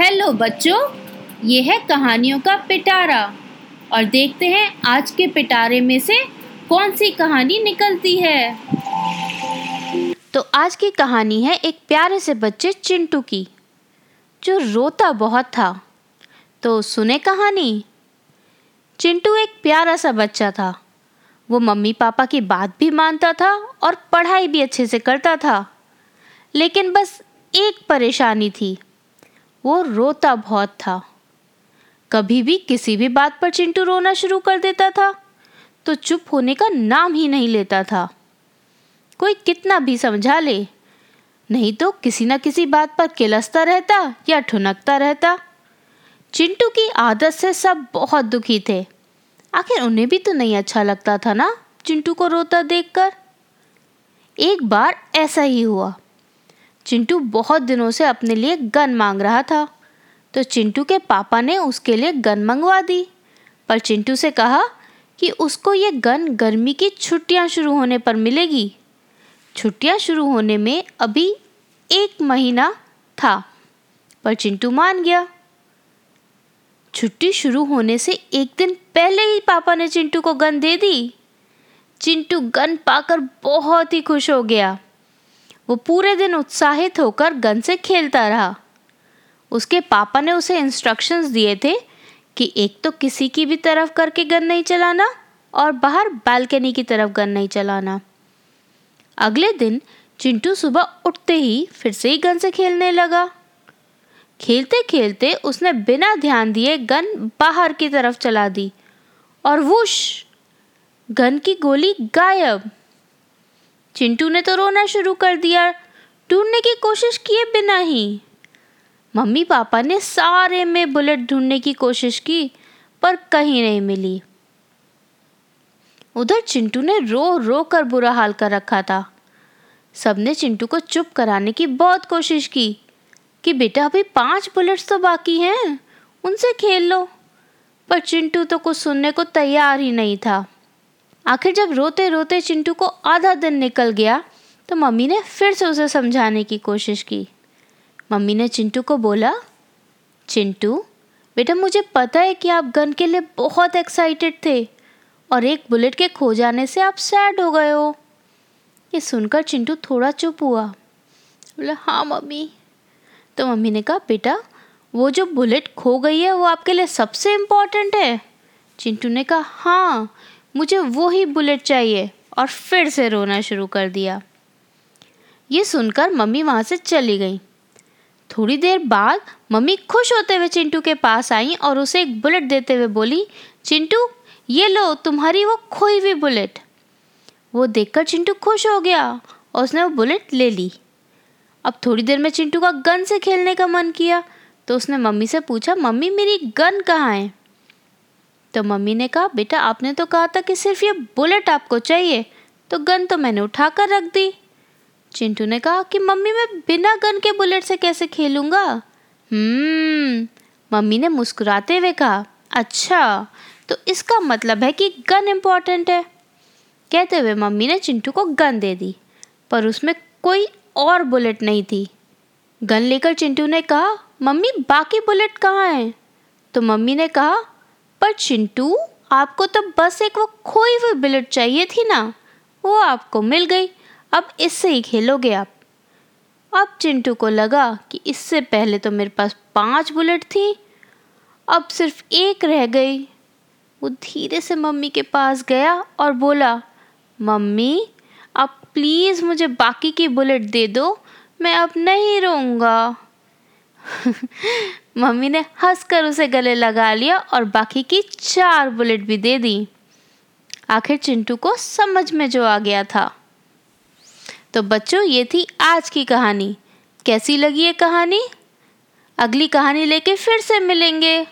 बच्चों। ये है कहानियों का पिटारा। और देखते हैं आज के पिटारे में से कौन सी कहानी निकलती है। तो आज की कहानी है एक प्यारे से बच्चे चिंटू की, जो रोता बहुत था। तो सुने कहानी? चिंटू एक प्यारा सा बच्चा था। वो मम्मी पापा की बात भी मानता था और पढ़ाई भी अच्छे से करता था। लेकिन बस एक परेशानी थी। वो रोता बहुत था। कभी भी किसी भी बात पर चिंटू रोना शुरू कर देता था तो चुप होने का नाम ही नहीं लेता था। कोई कितना भी समझा ले, नहीं तो किसी न किसी बात पर किलसता रहता या ठुनकता रहता। चिंटू की आदत से सब बहुत दुखी थे। आखिर उन्हें भी तो नहीं अच्छा लगता था ना चिंटू को रोता देखकर। एक बार ऐसा ही हुआ। चिंटू बहुत दिनों से अपने लिए गन मांग रहा था। तो चिंटू के पापा ने उसके लिए गन मंगवा दी। पर चिंटू से कहा कि उसको ये गन गर्मी की छुट्टियाँ शुरू होने पर मिलेगी। छुट्टियाँ शुरू होने में अभी एक महीना था, पर चिंटू मान गया। छुट्टी शुरू होने से एक दिन पहले ही पापा ने चिंटू को गन दे दी। चिंटू गन पाकर बहुत ही खुश हो गया। वो पूरे दिन उत्साहित होकर गन से खेलता रहा। उसके पापा ने उसे इंस्ट्रक्शंस दिए थे कि एक तो किसी की भी तरफ़ करके गन नहीं चलाना और बाहर बालकनी की तरफ़ गन नहीं चलाना। अगले दिन चिंटू सुबह उठते ही फिर से ही गन से खेलने लगा। खेलते खेलते उसने बिना ध्यान दिए गन बाहर की तरफ़ चला दी और वुश! गन की गोली गायब! चिंटू ने तो रोना शुरू कर दिया, ढूँढने की कोशिश किए बिना ही। मम्मी पापा ने सारे में बुलेट ढूँढने की कोशिश की, पर कहीं नहीं मिली। उधर चिंटू ने रो रो कर बुरा हाल कर रखा था। सबने चिंटू को चुप कराने की बहुत कोशिश की कि, बेटा, अभी पाँच बुलेट्स तो बाकी हैं, उनसे खेल लो। पर चिंटू तो कुछ सुनने को तैयार ही नहीं था। आखिर जब रोते रोते चिंटू को आधा दिन निकल गया तो मम्मी ने फिर से उसे समझाने की कोशिश की। मम्मी ने चिंटू को बोला, चिंटू, बेटा मुझे पता है कि आप गन के लिए बहुत एक्साइटेड थे और एक बुलेट के खो जाने से आप सैड हो गए हो। ये सुनकर चिंटू थोड़ा चुप हुआ। बोला हाँ मम्मी। तो मम्मी ने कहा, बेटा, वो जो बुलेट खो गई है, वो आपके लिए सबसे इम्पोर्टेंट है। चिंटू ने कहा हाँ मुझे वो ही बुलेट चाहिए। और फिर से रोना शुरू कर दिया। ये सुनकर मम्मी वहाँ से चली गई। थोड़ी देर बाद मम्मी खुश होते हुए चिंटू के पास आई और उसे एक बुलेट देते हुए बोली, चिंटू, ये लो, तुम्हारी वो खोई हुई बुलेट। वो देखकर चिंटू खुश हो गया और उसने वो बुलेट ले ली। अब थोड़ी देर में चिंटू का गन से खेलने का मन किया तो उसने मम्मी से पूछा, मम्मी, मेरी गन कहाँ है? तो मम्मी ने कहा, बेटा, आपने तो कहा था कि सिर्फ़ ये बुलेट आपको चाहिए तो गन तो मैंने उठा कर रख दी। चिंटू ने कहा कि मम्मी, मैं बिना गन के बुलेट से कैसे खेलूँगा? हम्म मम्मी ने मुस्कुराते हुए कहा अच्छा तो इसका मतलब है कि गन इम्पोर्टेंट है। कहते हुए मम्मी ने चिंटू को गन दे दी, पर उसमें कोई और बुलेट नहीं थी। गन लेकर चिंटू ने कहा, मम्मी, बाकी बुलेट कहाँ हैं? तो मम्मी ने कहा पर चिंटू, आपको तो बस एक वो खोई हुई बुलेट चाहिए थी ना, वो आपको मिल गई। अब इससे ही खेलोगे आप। अब चिंटू को लगा कि इससे पहले तो मेरे पास पाँच बुलेट थी, अब सिर्फ़ एक रह गई। वो धीरे से मम्मी के पास गया और बोला, मम्मी आप प्लीज़ मुझे बाकी की बुलेट दे दो, मैं अब नहीं रहूँगा मम्मी ने हंसकर उसे गले लगा लिया और बाकी की चार बुलेट भी दे दी। आखिर चिंटू को समझ में जो आ गया था। तो बच्चों, ये थी आज की कहानी। कैसी लगी ये कहानी? अगली कहानी लेके फिर से मिलेंगे।